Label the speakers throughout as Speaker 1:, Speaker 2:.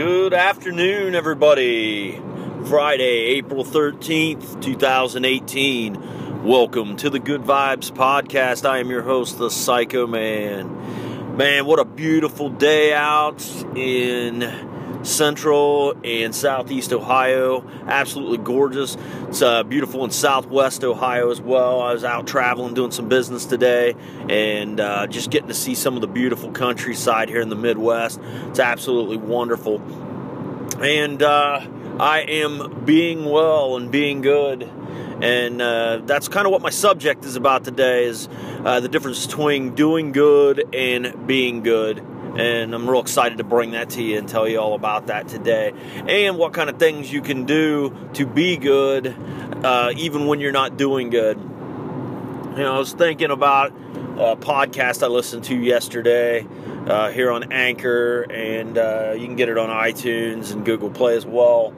Speaker 1: Good afternoon, everybody. Friday, April 13th, 2018. Welcome to the Good Vibes Podcast. I am your host, the Psycho Man. Man, what a beautiful day out in central and southeast Ohio. Absolutely gorgeous. It's uh, beautiful in southwest Ohio as well. I was out traveling, doing some business today, and uh, just getting to see some of the beautiful countryside here in the Midwest. It's absolutely wonderful. And uh, I am being well and being good. And uh, that's kind of what my subject is about today is uh, the difference between doing good and being good. And I'm real excited to bring that to you and tell you all about that today. And what kind of things you can do to be good uh, even when you're not doing good. You know, I was thinking about a podcast I listened to yesterday uh, here on Anchor, and uh, you can get it on iTunes and Google Play as well.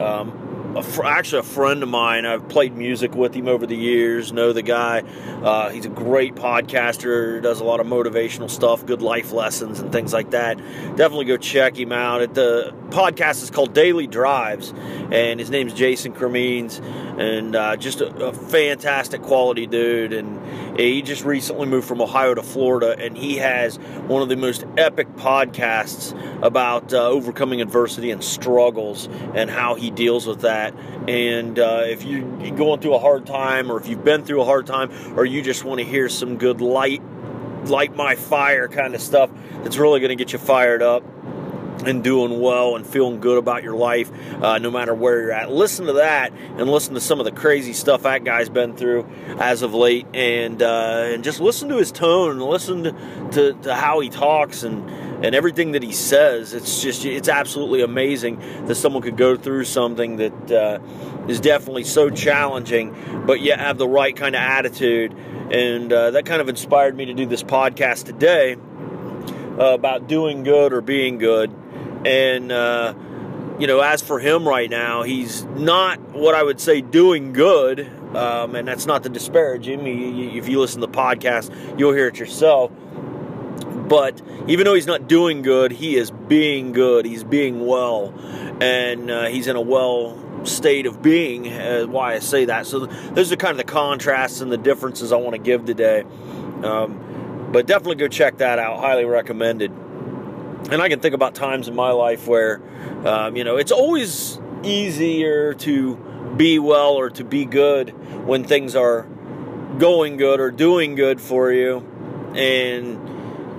Speaker 1: Um, a fr- actually, a friend of mine, I've played music with him over the years, know the guy. Uh, he's a great podcaster, does a lot of motivational stuff, good life lessons, and things like that. Definitely go check him out. At the podcast is called Daily Drives, and his name's Jason Cremines, and uh, just a, a fantastic quality dude. He just recently moved from Ohio to Florida, and he has one of the most epic podcasts about uh, overcoming adversity and struggles and how he deals with that that. And uh, if you're going through a hard time, or if you've been through a hard time, or you just want to hear some good light, light my fire kind of stuff, that's really going to get you fired up and doing well and feeling good about your life uh, no matter where you're at. Listen to that and listen to some of the crazy stuff that guy's been through as of late and uh, and just listen to his tone and listen to, to, to how he talks and and everything that he says. It's just it's absolutely amazing that someone could go through something that uh, is definitely so challenging, but yet have the right kind of attitude. And uh, that kind of inspired me to do this podcast today uh, about doing good or being good. And uh, you know, as for him right now, he's not what I would say doing good. Um, and that's not to disparage him. If you listen to the podcast, you'll hear it yourself but even though he's not doing good, he is being good. He's being well, and uh, he's in a well state of being. Uh, why I say that. So those are kind of the contrasts and the differences I want to give today. Um, but definitely go check that out. Highly recommended. And I can think about times in my life where, um, you know, it's always easier to be well or to be good when things are going good or doing good for you. And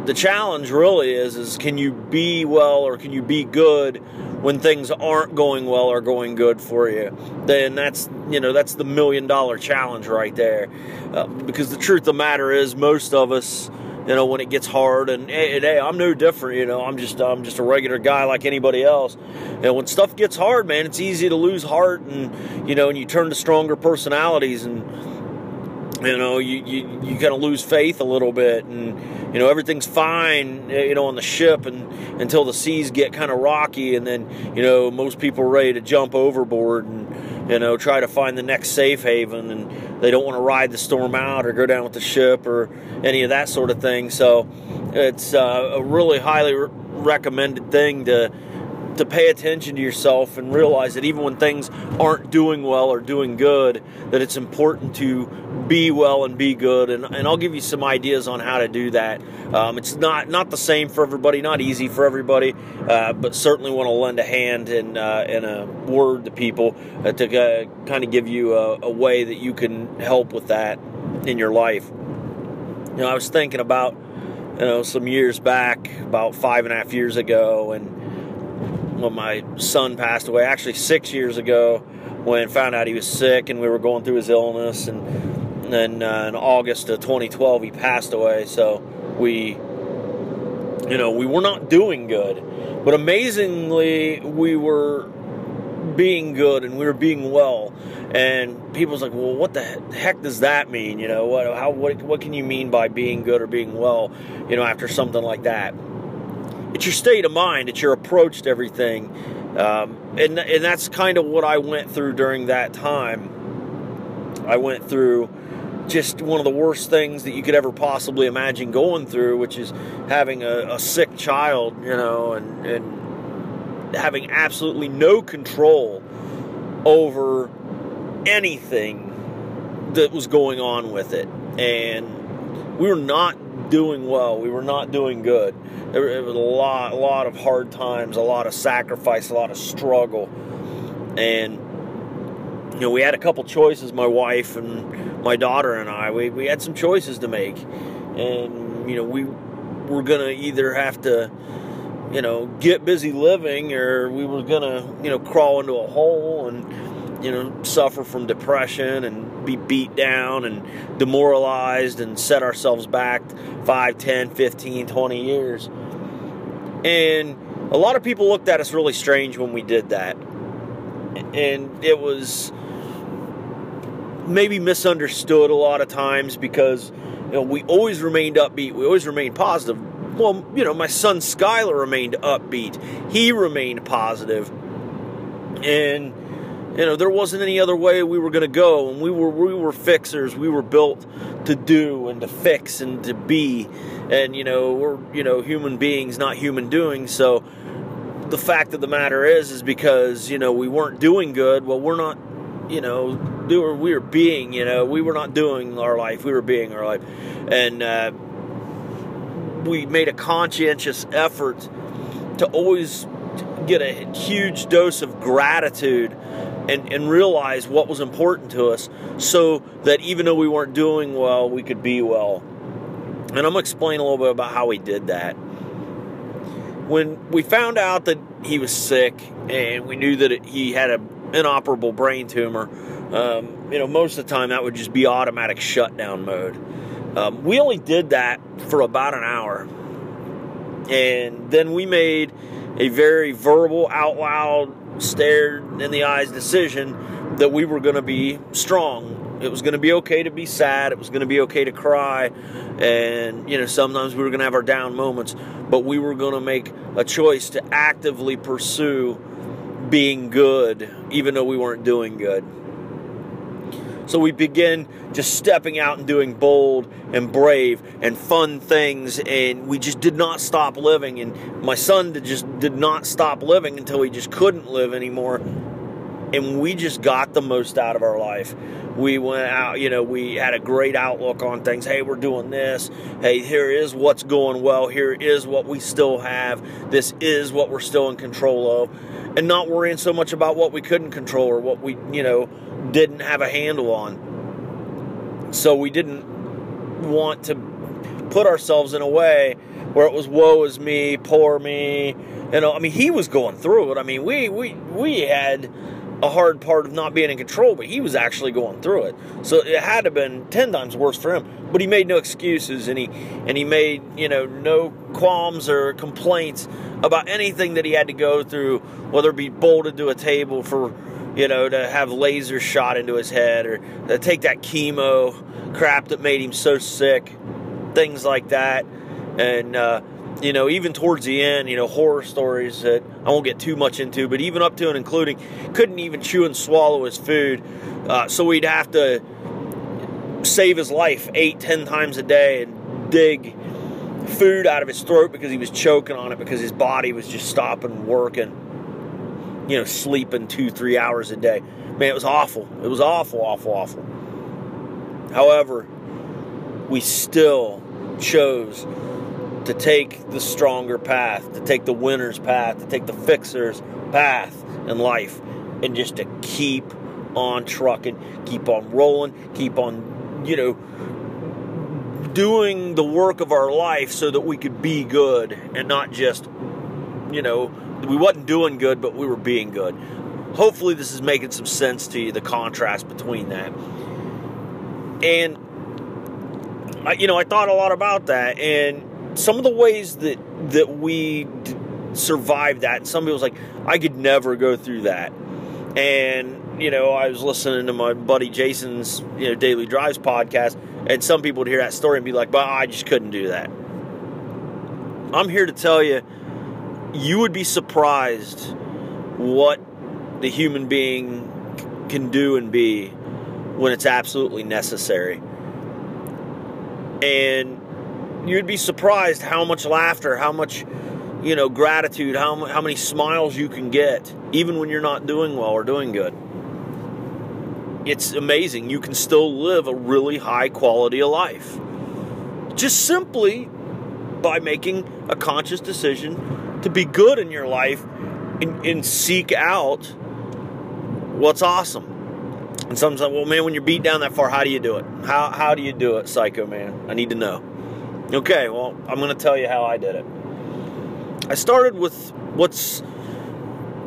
Speaker 1: the challenge really is is can you be well or can you be good when things aren't going well or going good for you then that's you know that's the million dollar challenge right there uh, because the truth of the matter is most of us you know when it gets hard and, and, hey i'm no different you know i'm just i'm just a regular guy like anybody else. And when stuff gets hard man it's easy to lose heart and you know and you turn to stronger personalities and you know, you, you, you kind of lose faith a little bit, and you know everything's fine, eh, you know, on the ship, and until the seas get kind of rocky, and then you know most people are ready to jump overboard and you know try to find the next safe haven, and they don't want to ride the storm out or go down with the ship or any of that sort of thing. So it's uh, a really highly re- recommended thing to to pay attention to yourself and realize that even when things aren't doing well or doing good, that it's important to be well and be good. And, and I'll give you some ideas on how to do that. Um, it's not not the same for everybody, not easy for everybody, uh, but certainly want to lend a hand and uh, and a word to people uh, to uh, kind of give you a, a way that you can help with that in your life. You know, I was thinking about you know some years back, about five and a half years ago, and when my son passed away, actually six years ago, when found out he was sick and we were going through his illness, and then uh, in August of 2012 he passed away. So we, you know, we were not doing good, but amazingly we were being good and we were being well. And people's like, well, what the heck does that mean? You know, what how what what can you mean by being good or being well? You know, after something like that it's your state of mind, it's your approach to everything. Um, and, and that's kind of what I went through during that time. I went through just one of the worst things that you could ever possibly imagine going through, which is having a, a sick child, you know, and, and having absolutely no control over anything that was going on with it. And we were not doing well. We were not doing good. There was a lot, a lot of hard times, a lot of sacrifice, a lot of struggle. And, you know, we had a couple choices, my wife and my daughter and I. We, we had some choices to make. And, you know, we were to either have to, you know, get busy living or we were to, you know, crawl into a hole and, you know, suffer from depression and be beat down and demoralized and set ourselves back 5, 10, 15, 20 years. And a lot of people looked at us really strange when we did that. And it was maybe misunderstood a lot of times because you know we always remained upbeat, we always remained positive. Well, you know, my son Skylar remained upbeat. He remained positive. And you know, there wasn't any other way we were going to go and we were we were fixers. We were built to do and to fix and to be. And you know, we're, you know, human beings, not human doing. So the fact of the matter is is because, you know, we weren't doing good, well, we're not you know, doing, we were being, you know, we were not doing our life, we were being our life. And uh, we made a conscientious effort to always get a huge dose of gratitude and, and realize what was important to us so that even though we weren't doing well, we could be well. And I'm going to explain a little bit about how we did that. When we found out that he was sick and we knew that he had an inoperable brain tumor, um, you know, most of the time that would just be automatic shutdown mode. Um, we only did that for about an hour. And then we made a very verbal, out loud, stared in the eyes decision that we were going to be strong. It was going to be okay to be sad. It was going to be okay to cry. And, you know, sometimes we were going to have our down moments. But we were going to make a choice to actively pursue being good, even though we weren't doing good. So we begin just stepping out and doing bold and brave and fun things, and we just did not stop living. And my son just did not stop living until he just couldn't live anymore. And we just got the most out of our life. We went out, you know, we had a great outlook on things. Hey, we're doing this. Hey, here is what's going well. Here is what we still have. This is what we're still in control of. And not worrying so much about what we couldn't control or what we, you know, didn't have a handle on. So we didn't want to put ourselves in a way where it was woe is me, poor me. You know, I mean, he was going through it. I mean, we we we had a hard part of not being in control, but he was actually going through it. So it had to have been ten times worse for him. But he made no excuses, and he and he made you know no qualms or complaints about anything that he had to go through, whether it be bolted to a table for you know, to have lasers shot into his head or to take that chemo crap that made him so sick, things like that. And, uh, you know, even towards the end, you know, horror stories that I won't get too much into, but even up to and including, couldn't even chew and swallow his food. Uh, so we'd have to save his life eight, ten times a day and dig food out of his throat because he was choking on it because his body was just stopping working you know, sleeping two, three hours a day. Man, it was awful. It was awful, awful, awful. However, we still chose to take the stronger path, to take the winner's path, to take the fixer's path in life, and just to keep on trucking, keep on rolling, keep on, you know, doing the work of our life so that we could be good and not just, you know, we wasn't doing good, but we were being good. Hopefully, this is making some sense to you. The contrast between that, and you know, I thought a lot about that, and some of the ways that that we d- survived that. And somebody was like, "I could never go through that," and you know, I was listening to my buddy Jason's you know Daily Drives podcast, and some people would hear that story and be like, "But I just couldn't do that." I'm here to tell you you would be surprised what the human being can do and be when it's absolutely necessary. And you'd be surprised how much laughter, how much you know, gratitude, how, how many smiles you can get, even when you're not doing well or doing good. It's amazing. You can still live a really high quality of life. Just simply by making a conscious decision to be good in your life and, and seek out what's awesome. And sometimes, well, man, when you're beat down that far, how do you do it? How, how do you do it, psycho man? I need to know. Okay, well, I'm going to tell you how I did it. I started with what's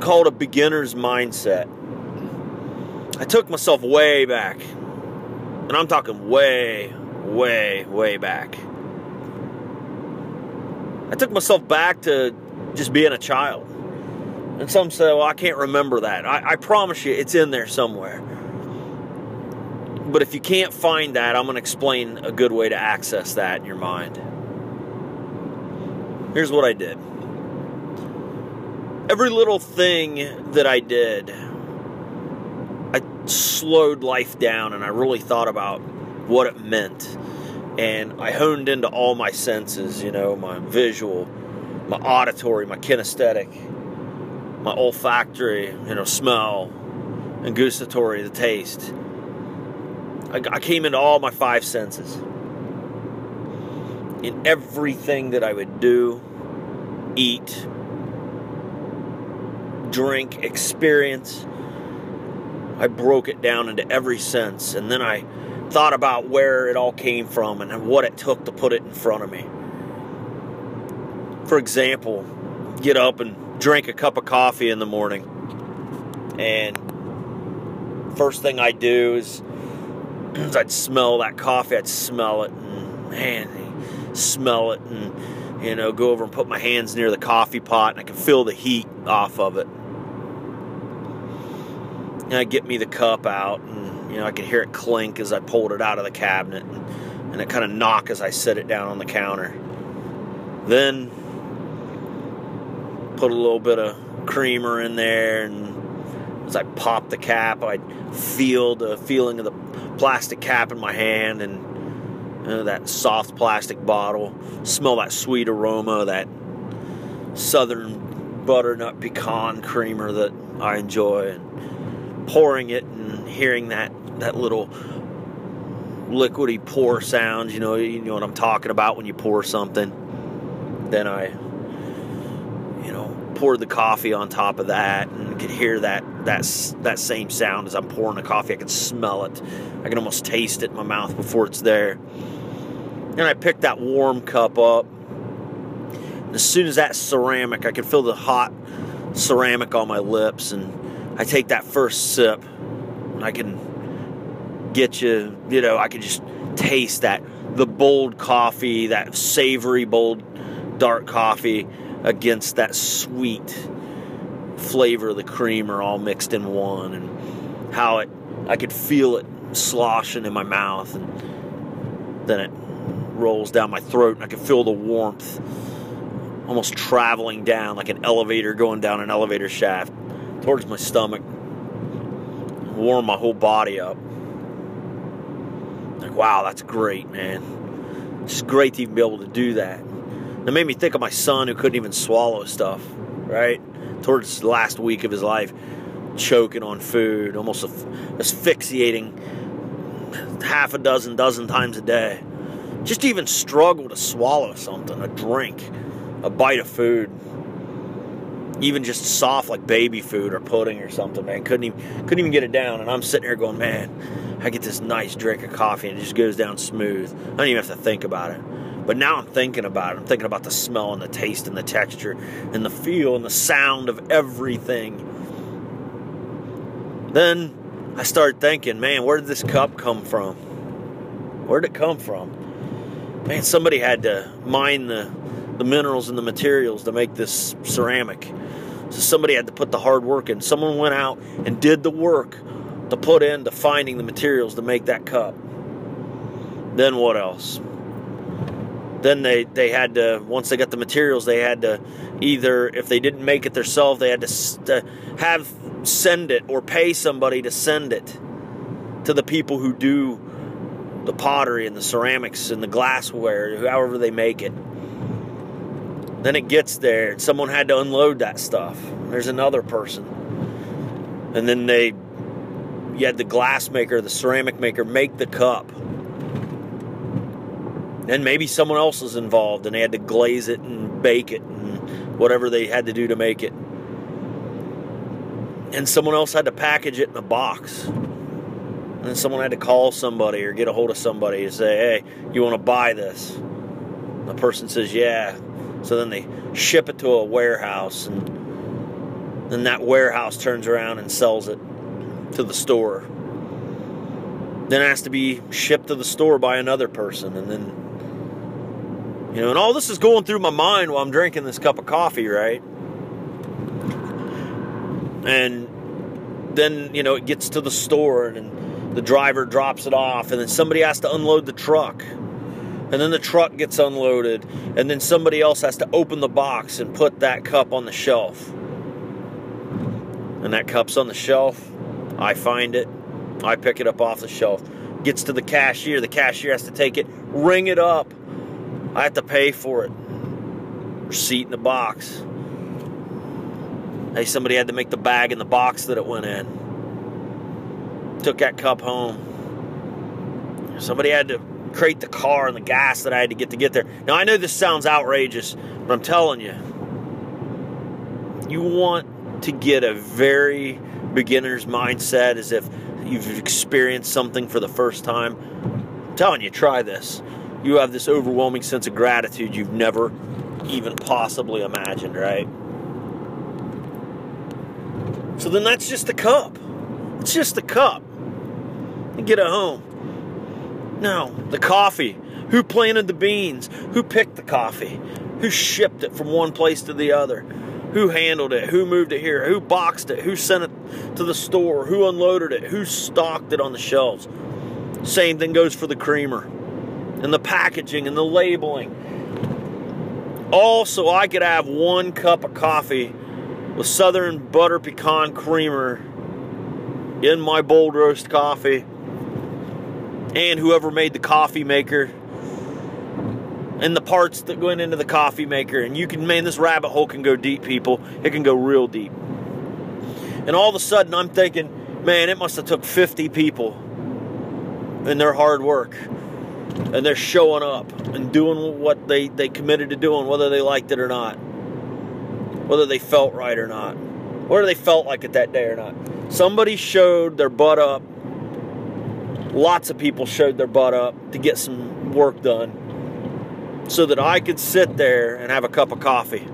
Speaker 1: called a beginner's mindset. I took myself way back. And I'm talking way, way, way back. I took myself back to just being a child. And some say, well, I can't remember that. I, I promise you, it's in there somewhere. But if you can't find that, I'm going to explain a good way to access that in your mind. Here's what I did every little thing that I did, I slowed life down and I really thought about what it meant. And I honed into all my senses, you know, my visual, my auditory, my kinesthetic, my olfactory, you know, smell, and gustatory, the taste. I, I came into all my five senses. In everything that I would do, eat, drink, experience, I broke it down into every sense. And then I thought about where it all came from and what it took to put it in front of me. For example, get up and drink a cup of coffee in the morning. And first thing I do is, is I'd smell that coffee, I'd smell it, and man, smell it, and you know, go over and put my hands near the coffee pot, and I can feel the heat off of it. And I'd get me the cup out, and you know, I can hear it clink as I pulled it out of the cabinet, and, and it kind of knock as I set it down on the counter. Then put a little bit of creamer in there, and as I pop the cap, I'd feel the feeling of the plastic cap in my hand, and you know, that soft plastic bottle. Smell that sweet aroma, that southern butternut pecan creamer that I enjoy, and pouring it and hearing that that little liquidy pour sound. You know, you know what I'm talking about when you pour something. Then I you know, poured the coffee on top of that and could hear that that that same sound as I'm pouring the coffee. I can smell it. I can almost taste it in my mouth before it's there. And I picked that warm cup up. And as soon as that ceramic, I can feel the hot ceramic on my lips, and I take that first sip. And I can get you, you know, I can just taste that the bold coffee, that savory bold dark coffee against that sweet flavor of the creamer all mixed in one and how it I could feel it sloshing in my mouth and then it rolls down my throat and I can feel the warmth almost traveling down like an elevator going down an elevator shaft towards my stomach warm my whole body up. Like wow that's great man. It's great to even be able to do that. It made me think of my son who couldn't even swallow stuff, right? Towards the last week of his life, choking on food, almost asphyxiating half a dozen, dozen times a day. Just even struggle to swallow something, a drink, a bite of food. Even just soft like baby food or pudding or something, man. Couldn't even couldn't even get it down. And I'm sitting here going, man, I get this nice drink of coffee and it just goes down smooth. I don't even have to think about it. But now I'm thinking about it. I'm thinking about the smell and the taste and the texture and the feel and the sound of everything. Then I started thinking, man, where did this cup come from? Where did it come from? Man, somebody had to mine the, the minerals and the materials to make this ceramic. So somebody had to put the hard work in. Someone went out and did the work to put into finding the materials to make that cup. Then what else? Then they, they had to once they got the materials they had to either if they didn't make it themselves they had to, have send it or pay somebody to send it to the people who do the pottery and the ceramics and the glassware however they make it Then it gets there, and someone had to unload that stuff. There's another person. And then they, you had the glass maker, the ceramic maker make the cup. Then maybe someone else was involved and they had to glaze it and bake it and whatever they had to do to make it. And someone else had to package it in a box. And then someone had to call somebody or get a hold of somebody and say, hey, you want to buy this? The person says, yeah. So then they ship it to a warehouse, and then that warehouse turns around and sells it to the store. Then it has to be shipped to the store by another person, and then you know, and all this is going through my mind while I'm drinking this cup of coffee, right? And then, you know, it gets to the store and the driver drops it off, and then somebody has to unload the truck. And then the truck gets unloaded, and then somebody else has to open the box and put that cup on the shelf. And that cup's on the shelf. I find it. I pick it up off the shelf. Gets to the cashier. The cashier has to take it, ring it up I have to pay for it. Receipt in the box. Hey, somebody had to make the bag in the box that it went in. Took that cup home. Somebody had to crate the car and the gas that I had to get to get there. Now, I know this sounds outrageous, but I'm telling you, you want to get a very beginner's mindset as if you've experienced something for the first time. I'm telling you, try this you have this overwhelming sense of gratitude you've never even possibly imagined, right? So then that's just a cup. It's just a cup. You get it home. Now, the coffee. Who planted the beans? Who picked the coffee? Who shipped it from one place to the other? Who handled it? Who moved it here? Who boxed it? Who sent it to the store? Who unloaded it? Who stocked it on the shelves? Same thing goes for the creamer and the packaging and the labeling. Also, I could have one cup of coffee with Southern Butter Pecan Creamer in my bold roast coffee, and whoever made the coffee maker and the parts that went into the coffee maker. And you can, man, this rabbit hole can go deep, people. It can go real deep. And all of a sudden, I'm thinking, man, it must have took 50 people and their hard work and they're showing up and doing what they, they committed to doing, whether they liked it or not, whether they felt right or not, whether they felt like it that day or not. Somebody showed their butt up. Lots of people showed their butt up to get some work done so that I could sit there and have a cup of coffee.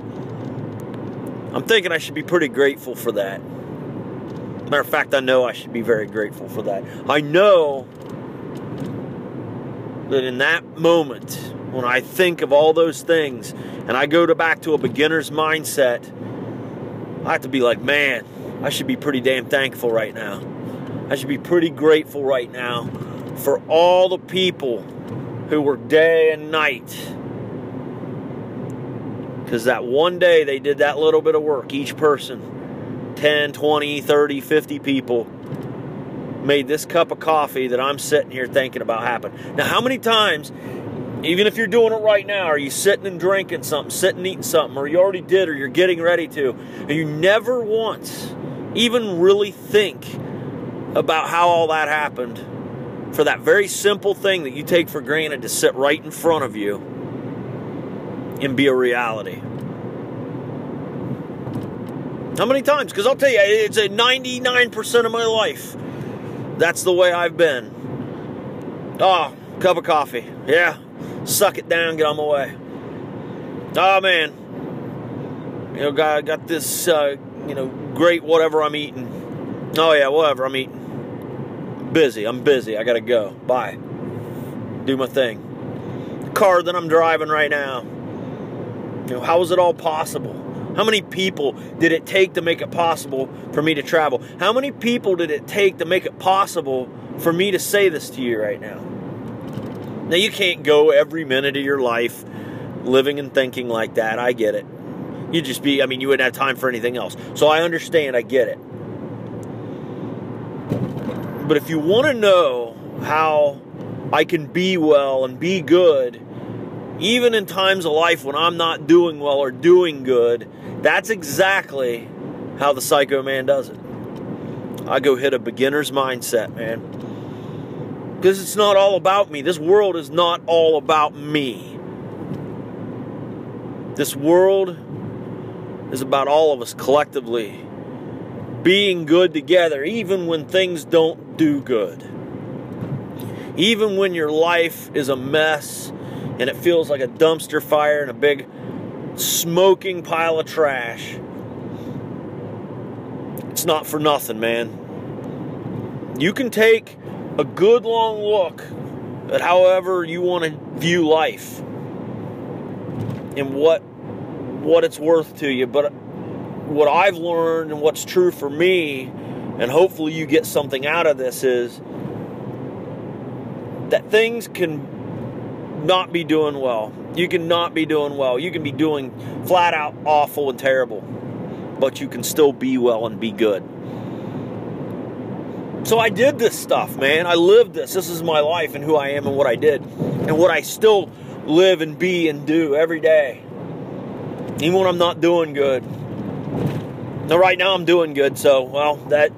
Speaker 1: I'm thinking I should be pretty grateful for that. Matter of fact, I know I should be very grateful for that. I know that in that moment, when I think of all those things and I go to back to a beginner's mindset, I have to be like, man, I should be pretty damn thankful right now. I should be pretty grateful right now for all the people who work day and night. Because that one day they did that little bit of work, each person 10, 20, 30, 50 people made this cup of coffee that I'm sitting here thinking about happen. Now, how many times, even if you're doing it right now, are you sitting and drinking something, sitting eating something, or you already did, or you're getting ready to, and you never once even really think about how all that happened for that very simple thing that you take for granted to sit right in front of you and be a reality? How many times? Because I'll tell you, it's a 99% of my life that's the way I've been. Oh, cup of coffee. Yeah. Suck it down, get on my way. Oh, man. You know, got, got this, uh, you know, great whatever I'm eating. Oh, yeah, whatever I'm eating. Busy. I'm busy. I got to go. Bye. Do my thing. The car that I'm driving right now. You know, how is it all possible? How many people did it take to make it possible for me to travel? How many people did it take to make it possible for me to say this to you right now? Now, you can't go every minute of your life living and thinking like that. I get it. You'd just be, I mean, you wouldn't have time for anything else. So I understand, I get it. But if you want to know how I can be well and be good even in times of life when I'm not doing well or doing good, that's exactly how the psycho man does it. I go hit a beginner's mindset, man. Because it's not all about me. This world is not all about me. This world is about all of us collectively being good together, even when things don't do good. Even when your life is a mess and it feels like a dumpster fire and a big smoking pile of trash. It's not for nothing, man. You can take a good long look at however you want to view life and what what it's worth to you, but what I've learned and what's true for me and hopefully you get something out of this is that things can not be doing well. You can not be doing well. You can be doing flat out awful and terrible, but you can still be well and be good. So I did this stuff, man. I lived this. This is my life and who I am and what I did and what I still live and be and do every day. Even when I'm not doing good. Now, right now I'm doing good, so, well, that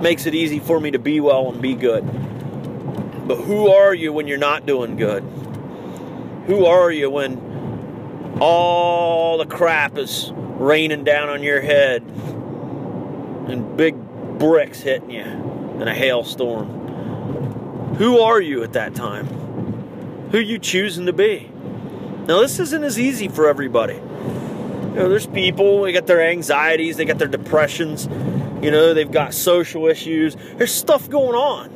Speaker 1: makes it easy for me to be well and be good. But who are you when you're not doing good? Who are you when all the crap is raining down on your head and big bricks hitting you in a hailstorm? Who are you at that time? Who you choosing to be? Now, this isn't as easy for everybody. You know, there's people, they got their anxieties, they got their depressions, you know, they've got social issues. There's stuff going on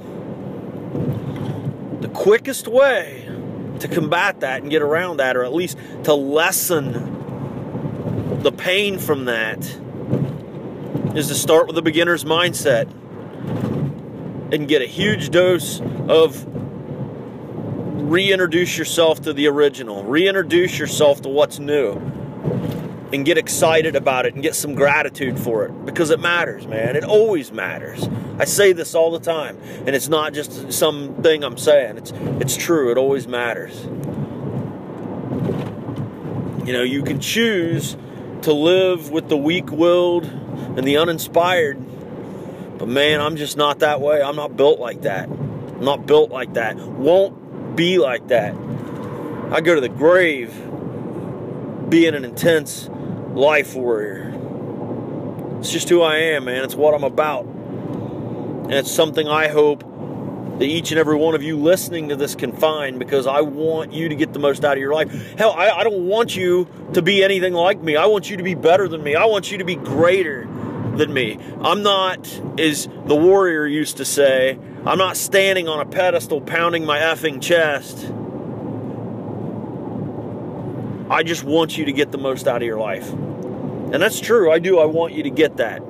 Speaker 1: the quickest way to combat that and get around that, or at least to lessen the pain from that, is to start with a beginner's mindset and get a huge dose of reintroduce yourself to the original, reintroduce yourself to what's new and get excited about it and get some gratitude for it because it matters, man. It always matters. I say this all the time, and it's not just something I'm saying. It's it's true. It always matters. You know, you can choose to live with the weak-willed and the uninspired, but man, I'm just not that way. I'm not built like that. I'm not built like that. Won't be like that. I go to the grave being an intense life warrior. It's just who I am, man. It's what I'm about. And it's something I hope that each and every one of you listening to this can find because I want you to get the most out of your life. Hell, I, I don't want you to be anything like me. I want you to be better than me. I want you to be greater than me. I'm not, as the warrior used to say, I'm not standing on a pedestal pounding my effing chest. I just want you to get the most out of your life. And that's true. I do. I want you to get that.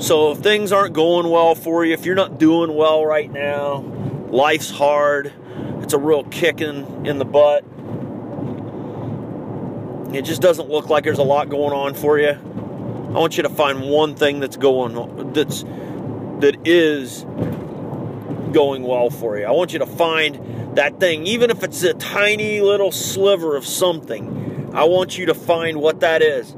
Speaker 1: So if things aren't going well for you, if you're not doing well right now, life's hard, it's a real kicking in the butt. It just doesn't look like there's a lot going on for you. I want you to find one thing that's going that's that is going well for you. I want you to find that thing, even if it's a tiny little sliver of something, I want you to find what that is.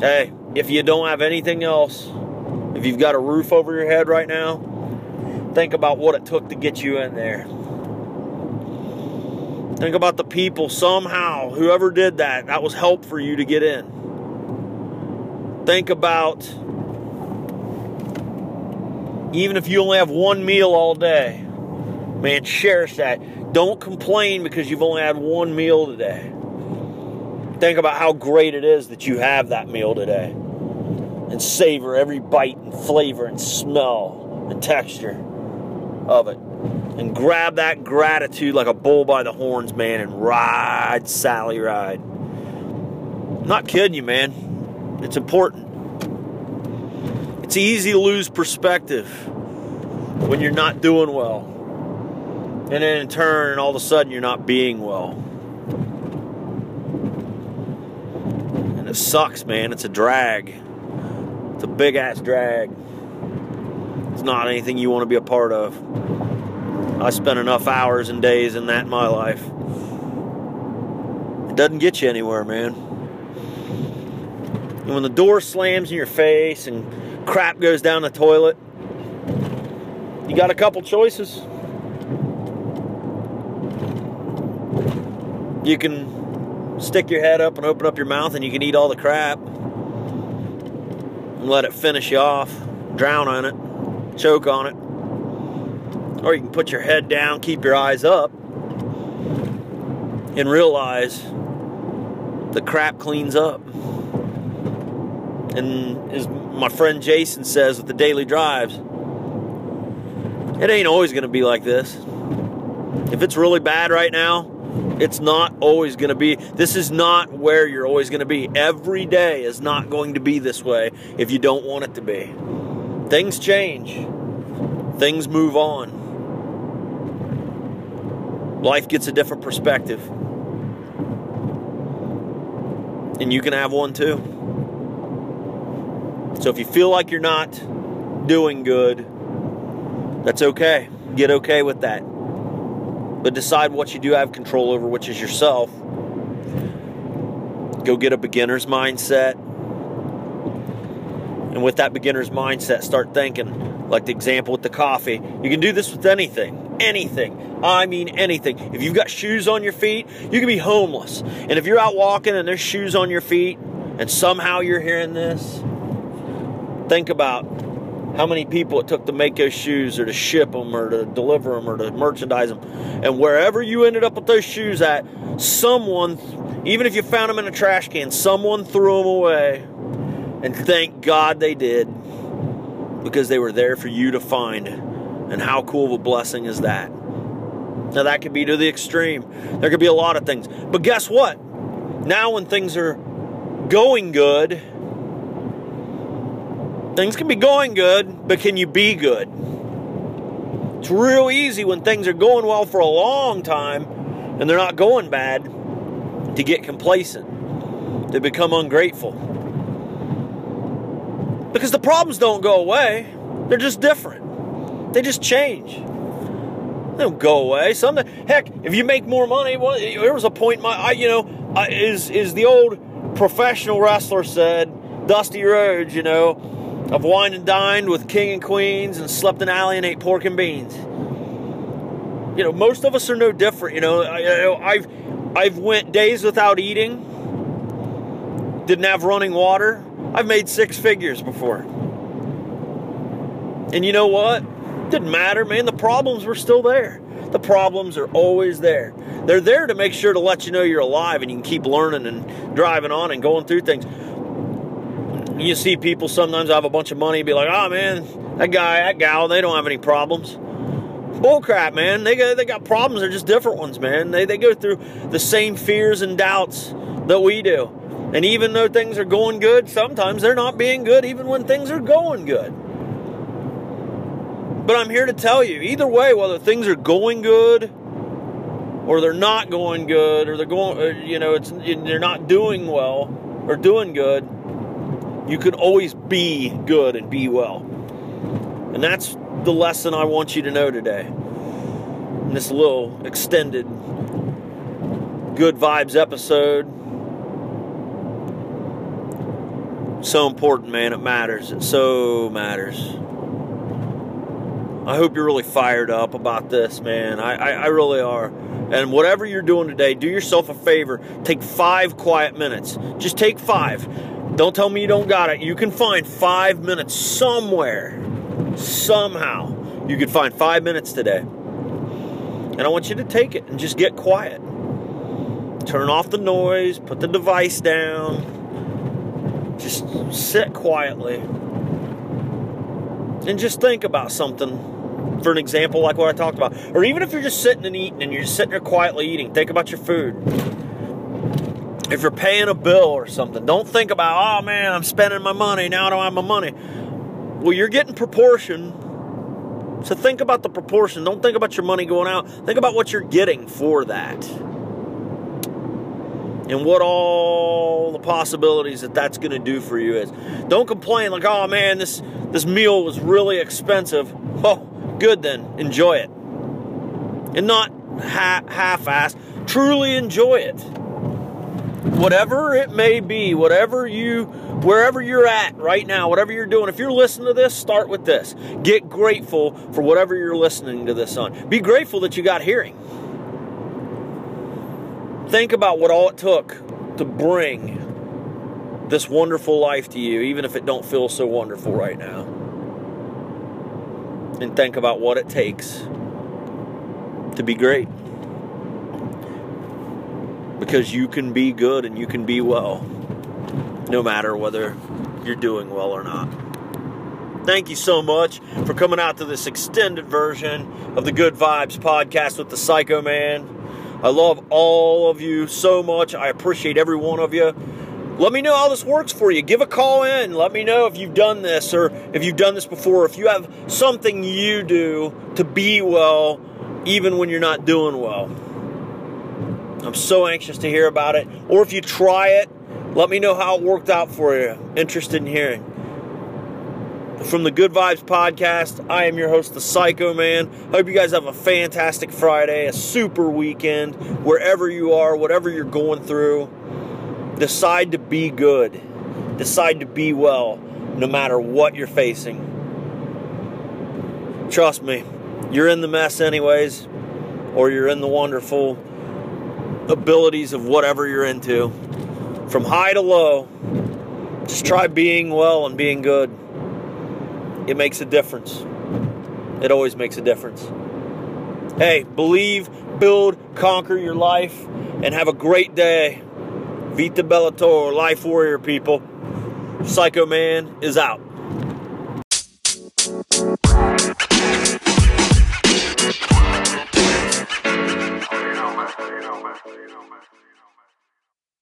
Speaker 1: Hey, if you don't have anything else, if you've got a roof over your head right now, think about what it took to get you in there. Think about the people somehow, whoever did that, that was help for you to get in. Think about even if you only have one meal all day, Man, cherish that. Don't complain because you've only had one meal today. Think about how great it is that you have that meal today. And savor every bite and flavor and smell and texture of it. And grab that gratitude like a bull by the horns, man, and ride, Sally, ride. I'm not kidding you, man. It's important. It's easy to lose perspective when you're not doing well. And then in turn, and all of a sudden, you're not being well. And it sucks, man. It's a drag. It's a big ass drag. It's not anything you want to be a part of. I spent enough hours and days in that in my life. It doesn't get you anywhere, man. And when the door slams in your face and crap goes down the toilet, you got a couple choices. You can stick your head up and open up your mouth and you can eat all the crap and let it finish you off, drown on it, choke on it. Or you can put your head down, keep your eyes up, and realize the crap cleans up. And as my friend Jason says with the daily drives, it ain't always going to be like this. If it's really bad right now, it's not always going to be. This is not where you're always going to be. Every day is not going to be this way if you don't want it to be. Things change, things move on. Life gets a different perspective. And you can have one too. So if you feel like you're not doing good, that's okay. Get okay with that. But decide what you do have control over, which is yourself. Go get a beginner's mindset. And with that beginner's mindset, start thinking. Like the example with the coffee. You can do this with anything. Anything. I mean anything. If you've got shoes on your feet, you can be homeless. And if you're out walking and there's shoes on your feet, and somehow you're hearing this, think about how many people it took to make those shoes or to ship them or to deliver them or to merchandise them. And wherever you ended up with those shoes at, someone, even if you found them in a trash can, someone threw them away. And thank God they did because they were there for you to find. And how cool of a blessing is that? Now, that could be to the extreme. There could be a lot of things. But guess what? Now, when things are going good, Things can be going good, but can you be good? It's real easy when things are going well for a long time and they're not going bad to get complacent, to become ungrateful. Because the problems don't go away, they're just different. They just change. They don't go away. Some heck, if you make more money, well, there was a point. My, I, you know, I, is is the old professional wrestler said, Dusty Rhodes, you know, I've wined and dined with king and queens and slept in alley and ate pork and beans. You know, most of us are no different. You know, I, have I've went days without eating, didn't have running water. I've made six figures before. And you know what? Didn't matter, man. The problems were still there. The problems are always there. They're there to make sure to let you know you're alive and you can keep learning and driving on and going through things you see people sometimes have a bunch of money be like, oh man, that guy, that gal, they don't have any problems. Bullcrap, man. They got, they got problems. They're just different ones, man. They, they go through the same fears and doubts that we do. And even though things are going good, sometimes they're not being good even when things are going good. But I'm here to tell you either way, whether things are going good or they're not going good or they're going, uh, you know, it's they're not doing well or doing good, you can always be good and be well. And that's the lesson I want you to know today. In this little extended good vibes episode. So important, man. It matters. It so matters. I hope you're really fired up about this, man. I, I, I really are. And whatever you're doing today, do yourself a favor. Take five quiet minutes. Just take five don't tell me you don't got it. You can find five minutes somewhere, somehow. You could find five minutes today. And I want you to take it and just get quiet. Turn off the noise, put the device down, just sit quietly. And just think about something for an example like what I talked about. Or even if you're just sitting and eating and you're just sitting there quietly eating, think about your food if you're paying a bill or something, don't think about, oh man, I'm spending my money, now I don't have my money. Well, you're getting proportion. So think about the proportion. Don't think about your money going out. Think about what you're getting for that. And what all the possibilities that that's going to do for you is. Don't complain like, oh man, this, this meal was really expensive. Oh, good then. Enjoy it. and not ha- half-ass. Truly enjoy it. Whatever it may be, whatever you, wherever you're at right now, whatever you're doing, if you're listening to this, start with this. Get grateful for whatever you're listening to this on. Be grateful that you got hearing. Think about what all it took to bring this wonderful life to you, even if it don't feel so wonderful right now. And think about what it takes to be great. Because you can be good and you can be well, no matter whether you're doing well or not. Thank you so much for coming out to this extended version of the Good Vibes podcast with the Psycho Man. I love all of you so much. I appreciate every one of you. Let me know how this works for you. Give a call in. Let me know if you've done this or if you've done this before. If you have something you do to be well, even when you're not doing well. I'm so anxious to hear about it. Or if you try it, let me know how it worked out for you. Interested in hearing. From the Good Vibes Podcast, I am your host, the Psycho Man. Hope you guys have a fantastic Friday, a super weekend, wherever you are, whatever you're going through. Decide to be good. Decide to be well, no matter what you're facing. Trust me, you're in the mess, anyways, or you're in the wonderful abilities of whatever you're into. From high to low, just try being well and being good. It makes a difference. It always makes a difference. Hey, believe, build, conquer your life, and have a great day. Vita Bellator, Life Warrior people. Psycho Man is out.